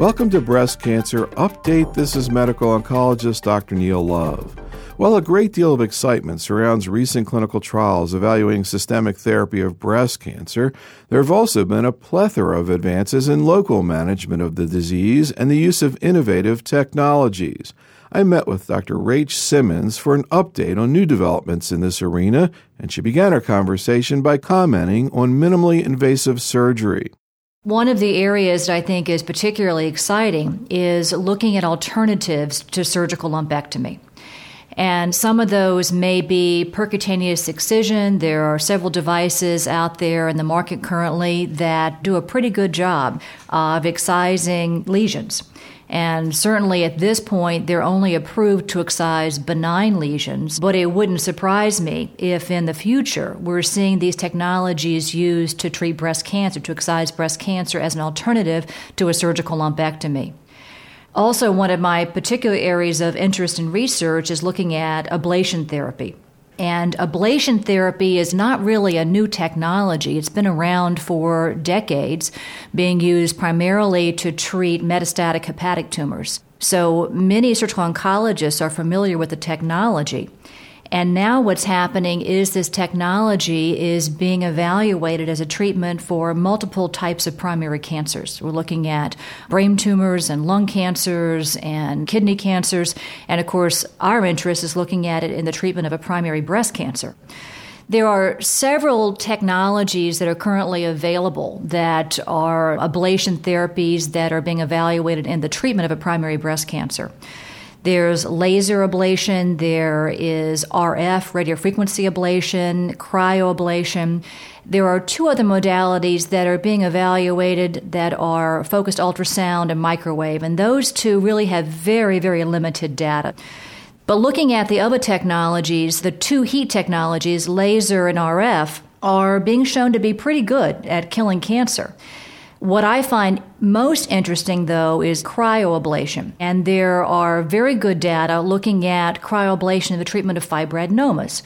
Welcome to Breast Cancer Update. This is medical oncologist Dr. Neil Love. While a great deal of excitement surrounds recent clinical trials evaluating systemic therapy of breast cancer. There have also been a plethora of advances in local management of the disease and the use of innovative technologies. I met with Dr. Rache Simmons for an update on new developments in this arena, and she began our conversation by commenting on minimally invasive surgery. One of the areas that I think is particularly exciting is looking at alternatives to surgical lumpectomy. And some of those may be percutaneous excision. There are several devices out there in the market currently that do a pretty good job of excising lesions. And certainly at this point, they're only approved to excise benign lesions. But it wouldn't surprise me if in the future we're seeing these technologies used to treat breast cancer, to excise breast cancer as an alternative to a surgical lumpectomy. Also, one of my particular areas of interest in research is looking at ablation therapy. And ablation therapy is not really a new technology. It's been around for decades, being used primarily to treat metastatic hepatic tumors. So many surgical oncologists are familiar with the technology. And now what's happening is this technology is being evaluated as a treatment for multiple types of primary cancers. We're looking at brain tumors and lung cancers and kidney cancers. And of course, our interest is looking at it in the treatment of a primary breast cancer. There are several technologies that are currently available that are ablation therapies that are being evaluated in the treatment of a primary breast cancer. There's laser ablation, there is RF, radiofrequency ablation, cryoablation. There are two other modalities that are being evaluated that are focused ultrasound and microwave, and those two really have very, very limited data. But looking at the other technologies, the two heat technologies, laser and RF, are being shown to be pretty good at killing cancer. What I find most interesting, though, is cryoablation. And there are very good data looking at cryoablation in the treatment of fibroadenomas.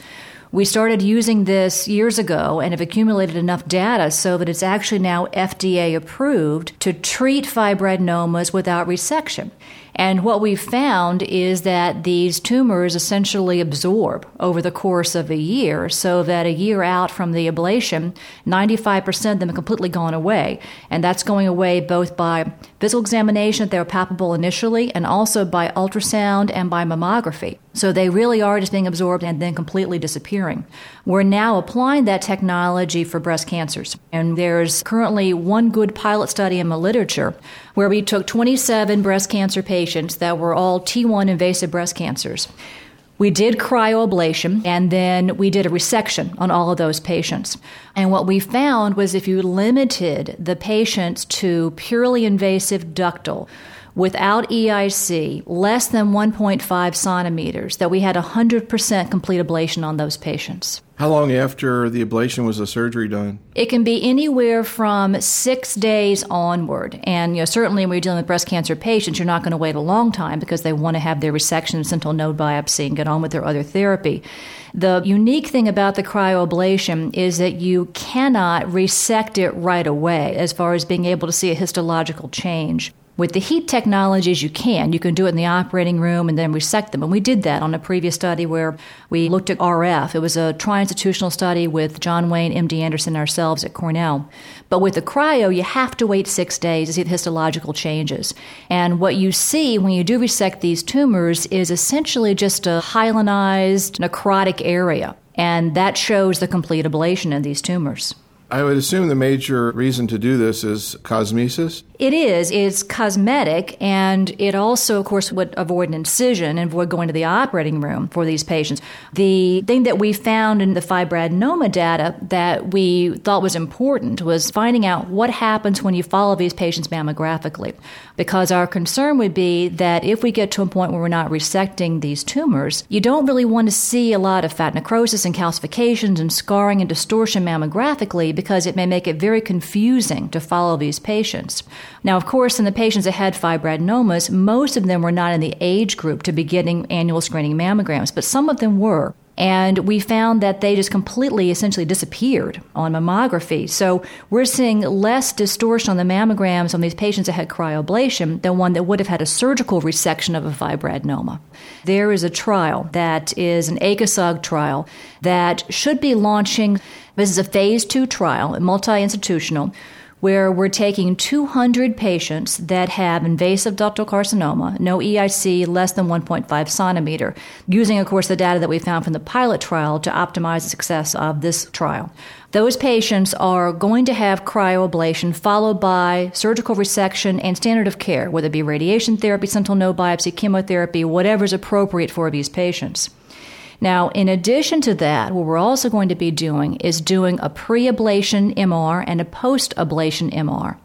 We started using this years ago and have accumulated enough data so that it's actually now FDA approved to treat fibroadenomas without resection. And what we've found is that these tumors essentially absorb over the course of a year, so that a year out from the ablation, 95% of them have completely gone away. And that's going away both by physical examination, they were palpable initially, and also by ultrasound and by mammography. So they really are just being absorbed and then completely disappearing. We're now applying that technology for breast cancers. And there's currently one good pilot study in the literature where we took 27 breast cancer patients that were all T1 invasive breast cancers. We did cryoablation and then we did a resection on all of those patients. And what we found was if you limited the patients to purely invasive ductal, without EIC, less than 1.5 centimeters, that we had 100% complete ablation on those patients. How long after the ablation was the surgery done? It can be anywhere from six days onward. And you know, certainly when you're dealing with breast cancer patients, you're not going to wait a long time because they want to have their resection, sentinel node biopsy, and get on with their other therapy. The unique thing about the cryoablation is that you cannot resect it right away as far as being able to see a histological change. With the heat technologies, you can. You can do it in the operating room and then resect them. And we did that on a previous study where we looked at RF. It was a tri institutional study with John Wayne, MD Anderson, ourselves at Cornell. But with the cryo, you have to wait six days to see the histological changes. And what you see when you do resect these tumors is essentially just a hyalinized necrotic area. And that shows the complete ablation of these tumors. I would assume the major reason to do this is cosmesis. It is. It's cosmetic, and it also, of course, would avoid an incision and avoid going to the operating room for these patients. The thing that we found in the fibroadenoma data that we thought was important was finding out what happens when you follow these patients mammographically. Because our concern would be that if we get to a point where we're not resecting these tumors, you don't really want to see a lot of fat necrosis and calcifications and scarring and distortion mammographically because it may make it very confusing to follow these patients. Now, of course, in the patients that had fibroadenomas, most of them were not in the age group to be getting annual screening mammograms, but some of them were. And we found that they just completely, essentially disappeared on mammography. So we're seeing less distortion on the mammograms on these patients that had cryoablation than one that would have had a surgical resection of a fibroadenoma. There is a trial that is an ACOSOG trial that should be launching. This is a phase two trial, multi institutional where we're taking 200 patients that have invasive ductal carcinoma, no EIC less than 1.5 centimeter, using, of course, the data that we found from the pilot trial to optimize the success of this trial. Those patients are going to have cryoablation followed by surgical resection and standard of care, whether it be radiation therapy, sentinel node biopsy, chemotherapy, whatever is appropriate for these patients. Now, in addition to that, what we're also going to be doing is doing a pre ablation MR and a post ablation MR.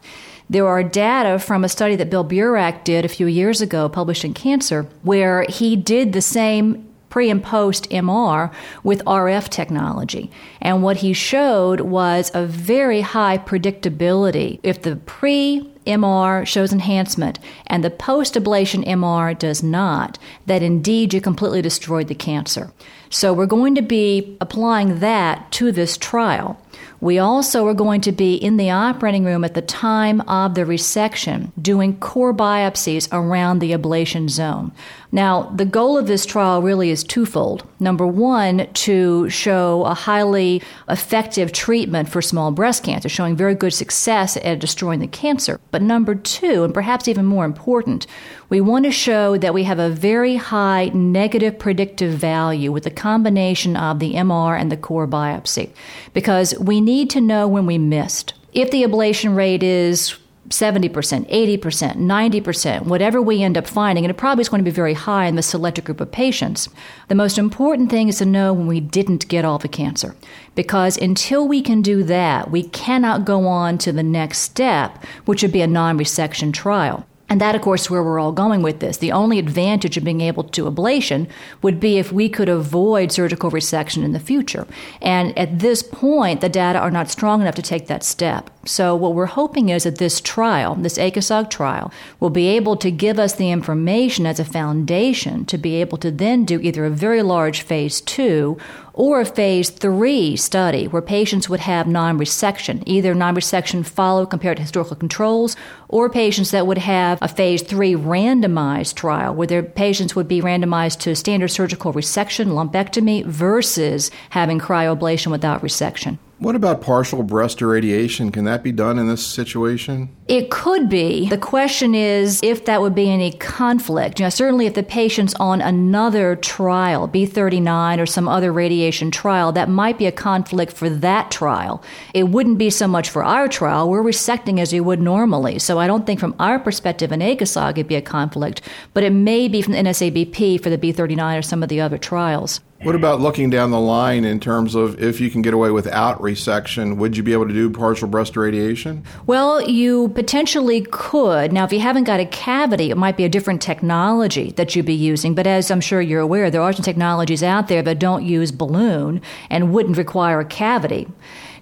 There are data from a study that Bill Burak did a few years ago, published in Cancer, where he did the same pre and post MR with RF technology. And what he showed was a very high predictability. If the pre MR shows enhancement and the post ablation MR does not, that indeed you completely destroyed the cancer. So we're going to be applying that to this trial. We also are going to be in the operating room at the time of the resection doing core biopsies around the ablation zone. Now, the goal of this trial really is twofold. Number one, to show a highly effective treatment for small breast cancer, showing very good success at destroying the cancer. But number two, and perhaps even more important, we want to show that we have a very high negative predictive value with the combination of the MR and the core biopsy, because we need to know when we missed. If the ablation rate is 70%, 80%, 90%, whatever we end up finding, and it probably is going to be very high in the selected group of patients. The most important thing is to know when we didn't get all the cancer. Because until we can do that, we cannot go on to the next step, which would be a non resection trial. And that, of course, is where we're all going with this. The only advantage of being able to ablation would be if we could avoid surgical resection in the future. And at this point, the data are not strong enough to take that step. So, what we're hoping is that this trial, this ACOSOG trial, will be able to give us the information as a foundation to be able to then do either a very large phase two or a phase three study where patients would have non resection, either non resection followed compared to historical controls, or patients that would have a phase three randomized trial where their patients would be randomized to standard surgical resection, lumpectomy, versus having cryoablation without resection. What about partial breast irradiation? Can that be done in this situation? It could be. The question is if that would be any conflict. You know, certainly if the patient's on another trial, B39 or some other radiation trial, that might be a conflict for that trial. It wouldn't be so much for our trial. We're resecting as you would normally. So I don't think from our perspective in ACOSOG it'd be a conflict, but it may be from the NSABP for the B39 or some of the other trials. What about looking down the line in terms of if you can get away without resection, would you be able to do partial breast radiation? Well, you potentially could. Now, if you haven't got a cavity, it might be a different technology that you'd be using. But as I'm sure you're aware, there are some technologies out there that don't use balloon and wouldn't require a cavity.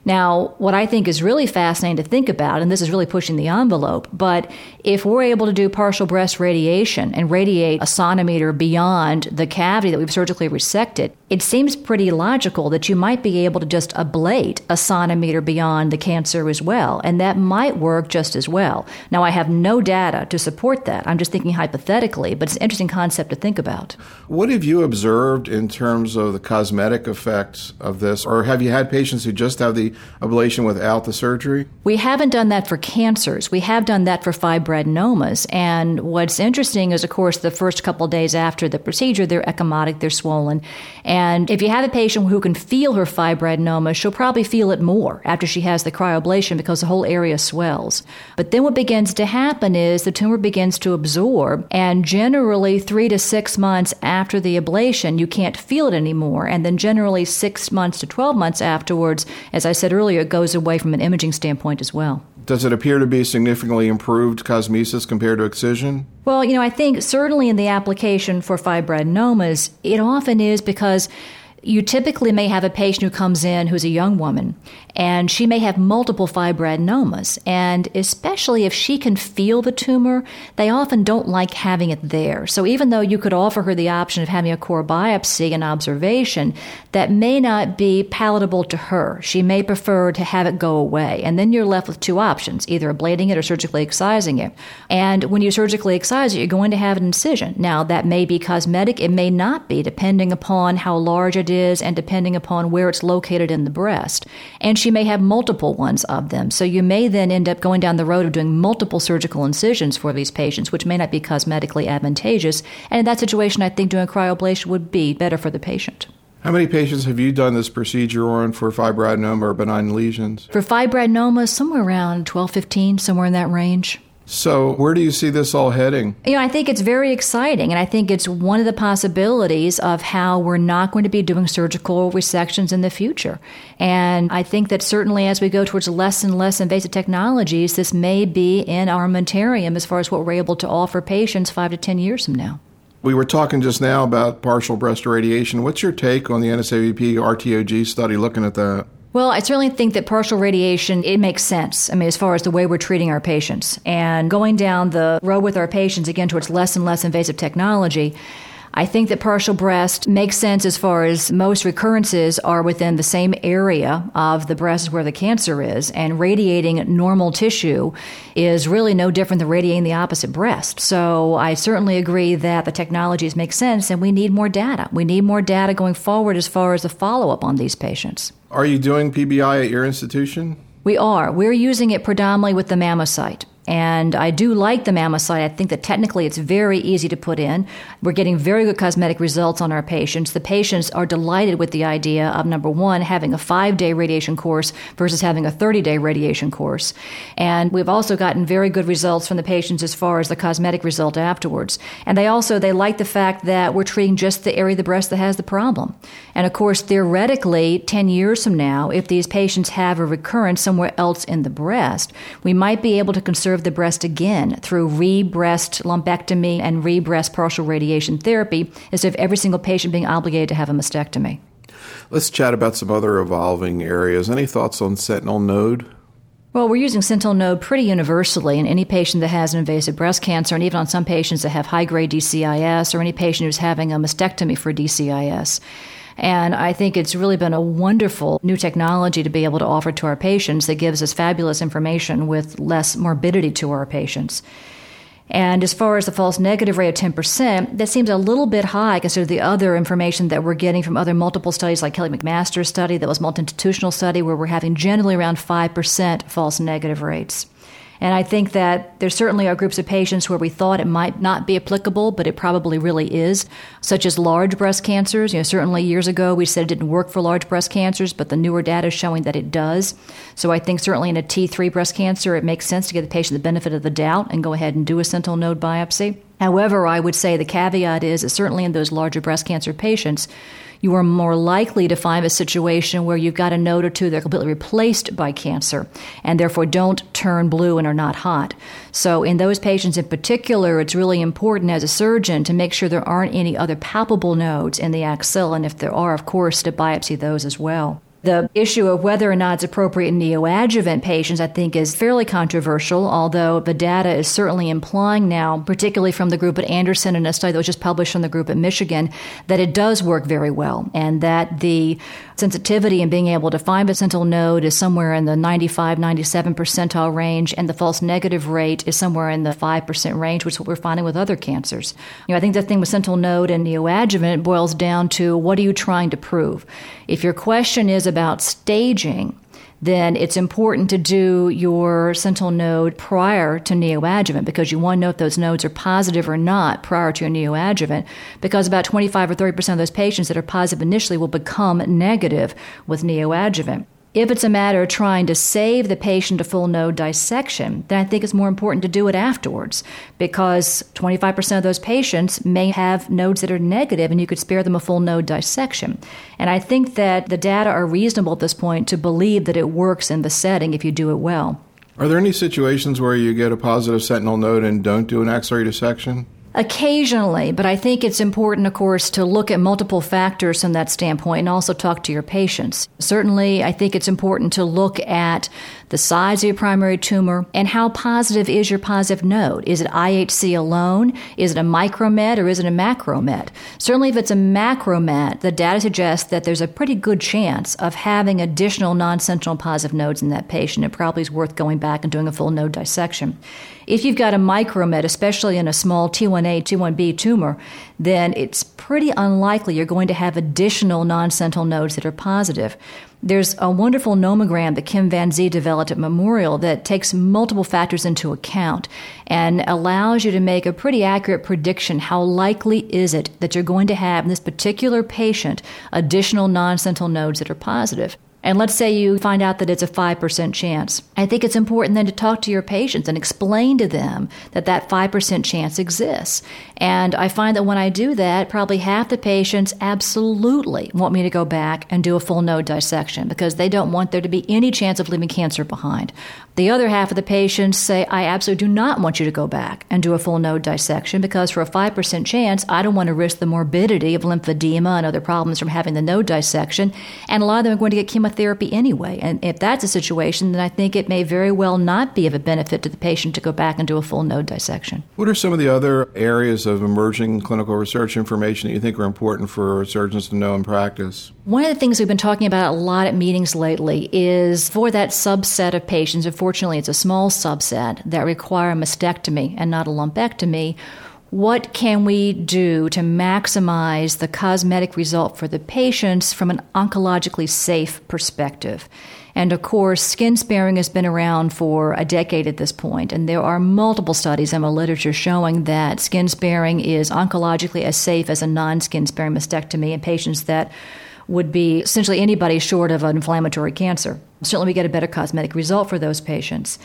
Now, what I think is really fascinating to think about, and this is really pushing the envelope, but if we're able to do partial breast radiation and radiate a centimeter beyond the cavity that we've surgically resected, it seems pretty logical that you might be able to just ablate a centimeter beyond the cancer as well, and that might work just as well. Now, I have no data to support that. I'm just thinking hypothetically, but it's an interesting concept to think about. What have you observed in terms of the cosmetic effects of this, or have you had patients who just have the ablation without the surgery? We haven't done that for cancers. We have done that for fibroadenomas. And what's interesting is, of course, the first couple days after the procedure, they're ecchymotic, they're swollen. And if you have a patient who can feel her fibroadenoma, she'll probably feel it more after she has the cryoablation because the whole area swells. But then what begins to happen is the tumor begins to absorb, and generally three to six months after the ablation, you can't feel it anymore. And then generally six months to 12 months afterwards, as I said earlier, it goes away from an imaging standpoint as well. Does it appear to be significantly improved cosmesis compared to excision? Well, you know, I think certainly in the application for fibroadenomas, it often is because you typically may have a patient who comes in who's a young woman and she may have multiple fibroadenomas. And especially if she can feel the tumor, they often don't like having it there. So even though you could offer her the option of having a core biopsy and observation, that may not be palatable to her. She may prefer to have it go away. And then you're left with two options either ablating it or surgically excising it. And when you surgically excise it, you're going to have an incision. Now, that may be cosmetic, it may not be, depending upon how large it is and depending upon where it's located in the breast. And she may have multiple ones of them. So you may then end up going down the road of doing multiple surgical incisions for these patients, which may not be cosmetically advantageous. And in that situation, I think doing cryoablation would be better for the patient. How many patients have you done this procedure on for fibroadenoma or benign lesions? For fibroadenoma, somewhere around 12, 15, somewhere in that range. So, where do you see this all heading? You know, I think it's very exciting, and I think it's one of the possibilities of how we're not going to be doing surgical resections in the future. And I think that certainly as we go towards less and less invasive technologies, this may be in our armamentarium as far as what we're able to offer patients five to 10 years from now. We were talking just now about partial breast irradiation. What's your take on the NSABP RTOG study looking at that? Well, I certainly think that partial radiation, it makes sense. I mean, as far as the way we're treating our patients and going down the road with our patients again towards less and less invasive technology. I think that partial breast makes sense as far as most recurrences are within the same area of the breast where the cancer is, and radiating normal tissue is really no different than radiating the opposite breast. So I certainly agree that the technologies make sense, and we need more data. We need more data going forward as far as the follow up on these patients. Are you doing PBI at your institution? We are. We're using it predominantly with the MammoSite. And I do like the MammoSite. I think that technically it's very easy to put in. We're getting very good cosmetic results on our patients. The patients are delighted with the idea of number one, having a five day radiation course versus having a 30 day radiation course. And we've also gotten very good results from the patients as far as the cosmetic result afterwards. And they also, they like the fact that we're treating just the area of the breast that has the problem. And of course, theoretically, 10 years from now, if these patients have a recurrence somewhere else in the breast, we might be able to conserve the breast again through re-breast lumpectomy and re-breast partial radiation therapy instead of every single patient being obligated to have a mastectomy. Let's chat about some other evolving areas. Any thoughts on sentinel node? Well, we're using sentinel node pretty universally in any patient that has an invasive breast cancer, and even on some patients that have high grade DCIS, or any patient who's having a mastectomy for DCIS. And I think it's really been a wonderful new technology to be able to offer to our patients that gives us fabulous information with less morbidity to our patients. And as far as the false negative rate of 10%, that seems a little bit high considering the other information that we're getting from other multiple studies like Kelly McMaster's study that was multi-institutional study where we're having generally around 5% false negative rates. And I think that there certainly are groups of patients where we thought it might not be applicable, but it probably really is, such as large breast cancers. You know, certainly years ago we said it didn't work for large breast cancers, but the newer data is showing that it does. So I think certainly in a T3 breast cancer, it makes sense to give the patient the benefit of the doubt and go ahead and do a sentinel node biopsy. However, I would say the caveat is that certainly in those larger breast cancer patients, you are more likely to find a situation where you've got a node or two that are completely replaced by cancer and therefore don't turn blue and are not hot. So, in those patients in particular, it's really important as a surgeon to make sure there aren't any other palpable nodes in the axilla, and if there are, of course, to biopsy those as well. The issue of whether or not it's appropriate in neoadjuvant patients, I think, is fairly controversial, although the data is certainly implying now, particularly from the group at Anderson and a study that was just published from the group at Michigan, that it does work very well and that the sensitivity and being able to find a sentinel node is somewhere in the 95, 97 percentile range, and the false negative rate is somewhere in the 5% range, which is what we're finding with other cancers. You know, I think the thing with sentinel node and neoadjuvant boils down to what are you trying to prove? If your question is about staging, then it's important to do your sentinel node prior to neoadjuvant because you want to know if those nodes are positive or not prior to your neoadjuvant because about 25 or 30% of those patients that are positive initially will become negative with neoadjuvant. If it's a matter of trying to save the patient a full node dissection, then I think it's more important to do it afterwards because 25% of those patients may have nodes that are negative and you could spare them a full node dissection. And I think that the data are reasonable at this point to believe that it works in the setting if you do it well. Are there any situations where you get a positive sentinel node and don't do an axillary dissection? Occasionally, but I think it's important, of course, to look at multiple factors from that standpoint and also talk to your patients. Certainly, I think it's important to look at the size of your primary tumor and how positive is your positive node. Is it IHC alone? Is it a micromet or is it a macromet? Certainly, if it's a macromet, the data suggests that there's a pretty good chance of having additional non sentinel positive nodes in that patient. It probably is worth going back and doing a full node dissection. If you've got a micromet, especially in a small T1A, T1B tumor, then it's pretty unlikely you're going to have additional non sentinel nodes that are positive. There's a wonderful nomogram that Kim Van Zee developed at Memorial that takes multiple factors into account and allows you to make a pretty accurate prediction. How likely is it that you're going to have in this particular patient additional non sentinel nodes that are positive? And let's say you find out that it's a 5% chance. I think it's important then to talk to your patients and explain to them that that 5% chance exists. And I find that when I do that, probably half the patients absolutely want me to go back and do a full node dissection because they don't want there to be any chance of leaving cancer behind. The other half of the patients say, I absolutely do not want you to go back and do a full node dissection because for a 5% chance, I don't want to risk the morbidity of lymphedema and other problems from having the node dissection. And a lot of them are going to get chemotherapy anyway. And if that's a situation, then I think it may very well not be of a benefit to the patient to go back and do a full node dissection. What are some of the other areas of emerging clinical research information that you think are important for surgeons to know in practice? One of the things we've been talking about a lot at meetings lately is for that subset of patients, unfortunately it's a small subset that require a mastectomy and not a lumpectomy. What can we do to maximize the cosmetic result for the patients from an oncologically safe perspective? And of course, skin sparing has been around for a decade at this point, and there are multiple studies in the literature showing that skin sparing is oncologically as safe as a non skin sparing mastectomy in patients that would be essentially anybody short of an inflammatory cancer. Certainly, we get a better cosmetic result for those patients.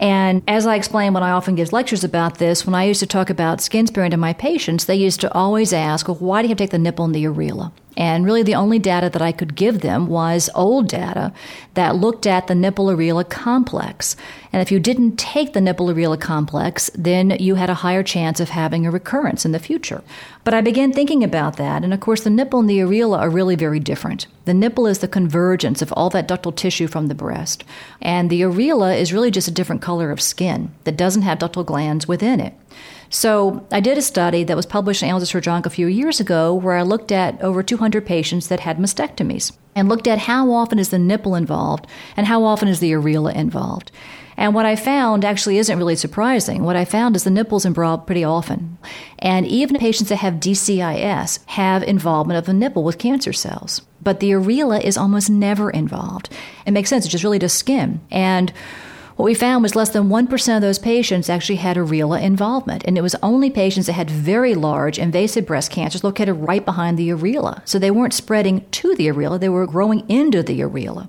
And as I explain when I often give lectures about this, when I used to talk about skin sparing to my patients, they used to always ask, well, why do you have to take the nipple and the areola? And really, the only data that I could give them was old data that looked at the nipple areola complex. And if you didn't take the nipple areola complex, then you had a higher chance of having a recurrence in the future. But I began thinking about that, and of course, the nipple and the areola are really very different. The nipple is the convergence of all that ductal tissue from the breast, and the areola is really just a different color of skin that doesn't have ductal glands within it. So I did a study that was published in Annals of Surg Onc a few years ago where I looked at over 200 patients that had mastectomies and looked at how often is the nipple involved and how often is the areola involved. And what I found actually isn't really surprising. What I found is the nipples involved pretty often. And even patients that have DCIS have involvement of the nipple with cancer cells. But the areola is almost never involved. It makes sense, it's just really just skin. And what we found was less than 1% of those patients actually had areola involvement, and it was only patients that had very large invasive breast cancers located right behind the areola. So they weren't spreading to the areola, they were growing into the areola.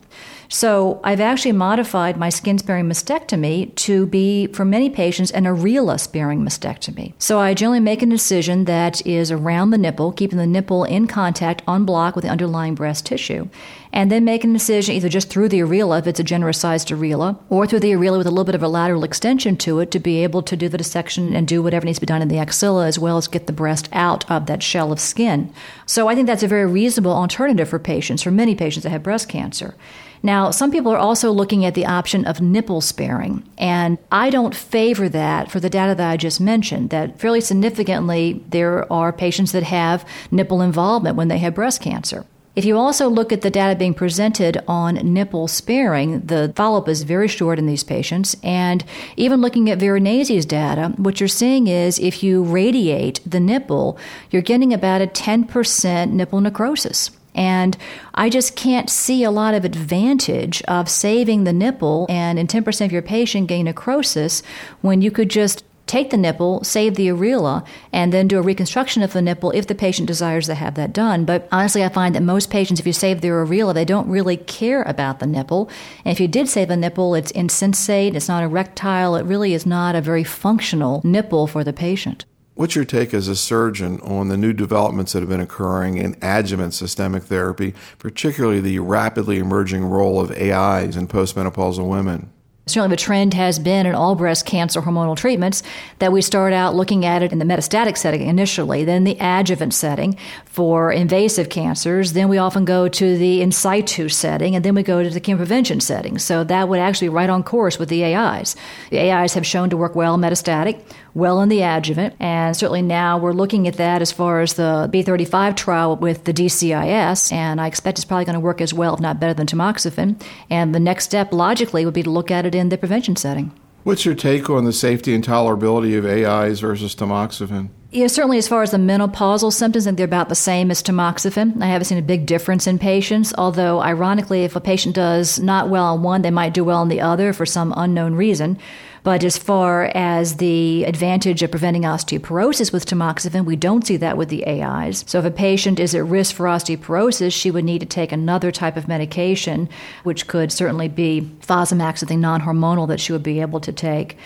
So I've actually modified my skin sparing mastectomy to be, for many patients, an areola sparing mastectomy. So I generally make a decision that is around the nipple, keeping the nipple in contact en bloc with the underlying breast tissue, and then make a decision either just through the areola, if it's a generous sized areola, or through the areola with a little bit of a lateral extension to it to be able to do the dissection and do whatever needs to be done in the axilla as well as get the breast out of that shell of skin. So I think that's a very reasonable alternative for patients, for many patients that have breast cancer. Now, some people are also looking at the option of nipple sparing, and I don't favor that for the data that I just mentioned, that fairly significantly there are patients that have nipple involvement when they have breast cancer. If you also look at the data being presented on nipple sparing, the follow up is very short in these patients. And even looking at Veronesi's data, what you're seeing is if you radiate the nipple, you're getting about a 10% nipple necrosis. And I just can't see a lot of advantage of saving the nipple and in 10% of your patient getting necrosis when you could just take the nipple, save the areola, and then do a reconstruction of the nipple if the patient desires to have that done. But honestly, I find that most patients, if you save their areola, they don't really care about the nipple. And if you did save the nipple, it's insensate, it's not erectile, it really is not a very functional nipple for the patient. What's your take as a surgeon on the new developments that have been occurring in adjuvant systemic therapy, particularly the rapidly emerging role of AIs in postmenopausal women? Certainly, the trend has been in all breast cancer hormonal treatments that we start out looking at it in the metastatic setting initially, then the adjuvant setting for invasive cancers, then we often go to the in situ setting, and then we go to the chemo prevention setting. So that would actually be right on course with the AIs. The AIs have shown to work well metastatic, well in the adjuvant, and certainly now we're looking at that as far as the B35 trial with the DCIS, and I expect it's probably going to work as well, if not better than tamoxifen. And the next step, logically, would be to look at it in the prevention setting. What's your take on the safety and tolerability of AIs versus tamoxifen? Yeah, certainly as far as the menopausal symptoms, think they're about the same as tamoxifen. I haven't seen a big difference in patients, although ironically, if a patient does not well on one, they might do well on the other for some unknown reason. But as far as the advantage of preventing osteoporosis with tamoxifen, we don't see that with the AIs. So if a patient is at risk for osteoporosis, she would need to take another type of medication, which could certainly be Fosamax, something non hormonal that she would be able to take.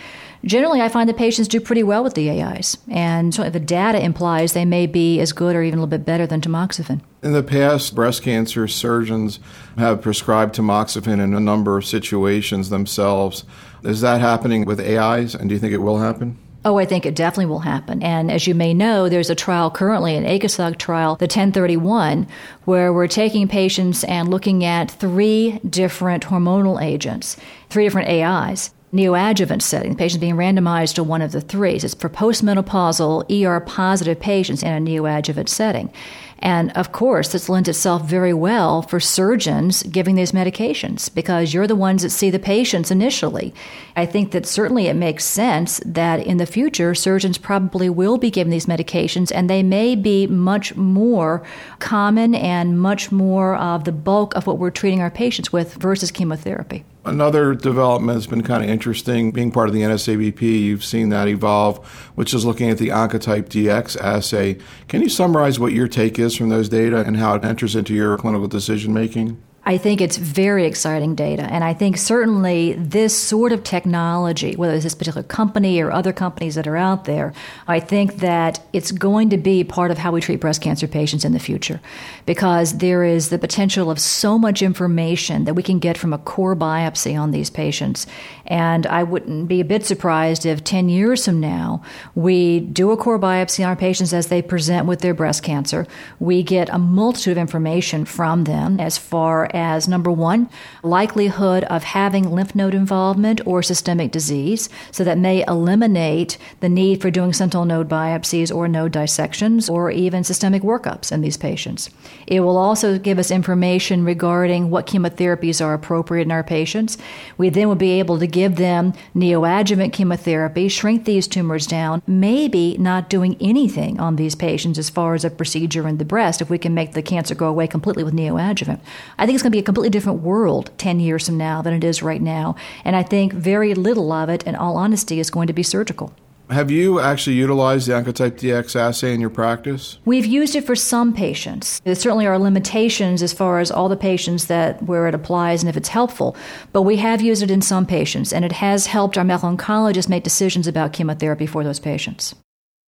Generally, I find that patients do pretty well with the AIs, and certainly the data implies they may be as good or even a little bit better than tamoxifen. In the past, breast cancer surgeons have prescribed tamoxifen in a number of situations themselves. Is that happening with AIs, and do you think it will happen? Oh, I think it definitely will happen. And as you may know, there's a trial currently, an ACOSOG trial, the 1031, where we're taking patients and looking at three different hormonal agents, three different AIs neoadjuvant setting. The patient being randomized to one of the threes. It's for postmenopausal ER positive patients in a neoadjuvant setting. And of course, this lends itself very well for surgeons giving these medications because you're the ones that see the patients initially. I think that certainly it makes sense that in the future, surgeons probably will be given these medications and they may be much more common and much more of the bulk of what we're treating our patients with versus chemotherapy. Another development that's been kind of interesting. Being part of the NSABP, you've seen that evolve, which is looking at the Oncotype DX assay. Can you summarize what your take is from those data and how it enters into your clinical decision making? I think it's very exciting data. And I think certainly this sort of technology, whether it's this particular company or other companies that are out there, I think that it's going to be part of how we treat breast cancer patients in the future because there is the potential of so much information that we can get from a core biopsy on these patients. And I wouldn't be a bit surprised if 10 years from now we do a core biopsy on our patients as they present with their breast cancer. We get a multitude of information from them as far as number one, likelihood of having lymph node involvement or systemic disease. So that may eliminate the need for doing sentinel node biopsies or node dissections or even systemic workups in these patients. It will also give us information regarding what chemotherapies are appropriate in our patients. We then will be able to give them neoadjuvant chemotherapy, shrink these tumors down, maybe not doing anything on these patients as far as a procedure in the breast if we can make the cancer go away completely with neoadjuvant. I think it's going to be a completely different world 10 years from now than it is right now. And I think very little of it, in all honesty, is going to be surgical. Have you actually utilized the Oncotype DX assay in your practice? We've used it for some patients. There certainly are limitations as far as all the patients that where it applies and if it's helpful, but we have used it in some patients, and it has helped our medical oncologists make decisions about chemotherapy for those patients.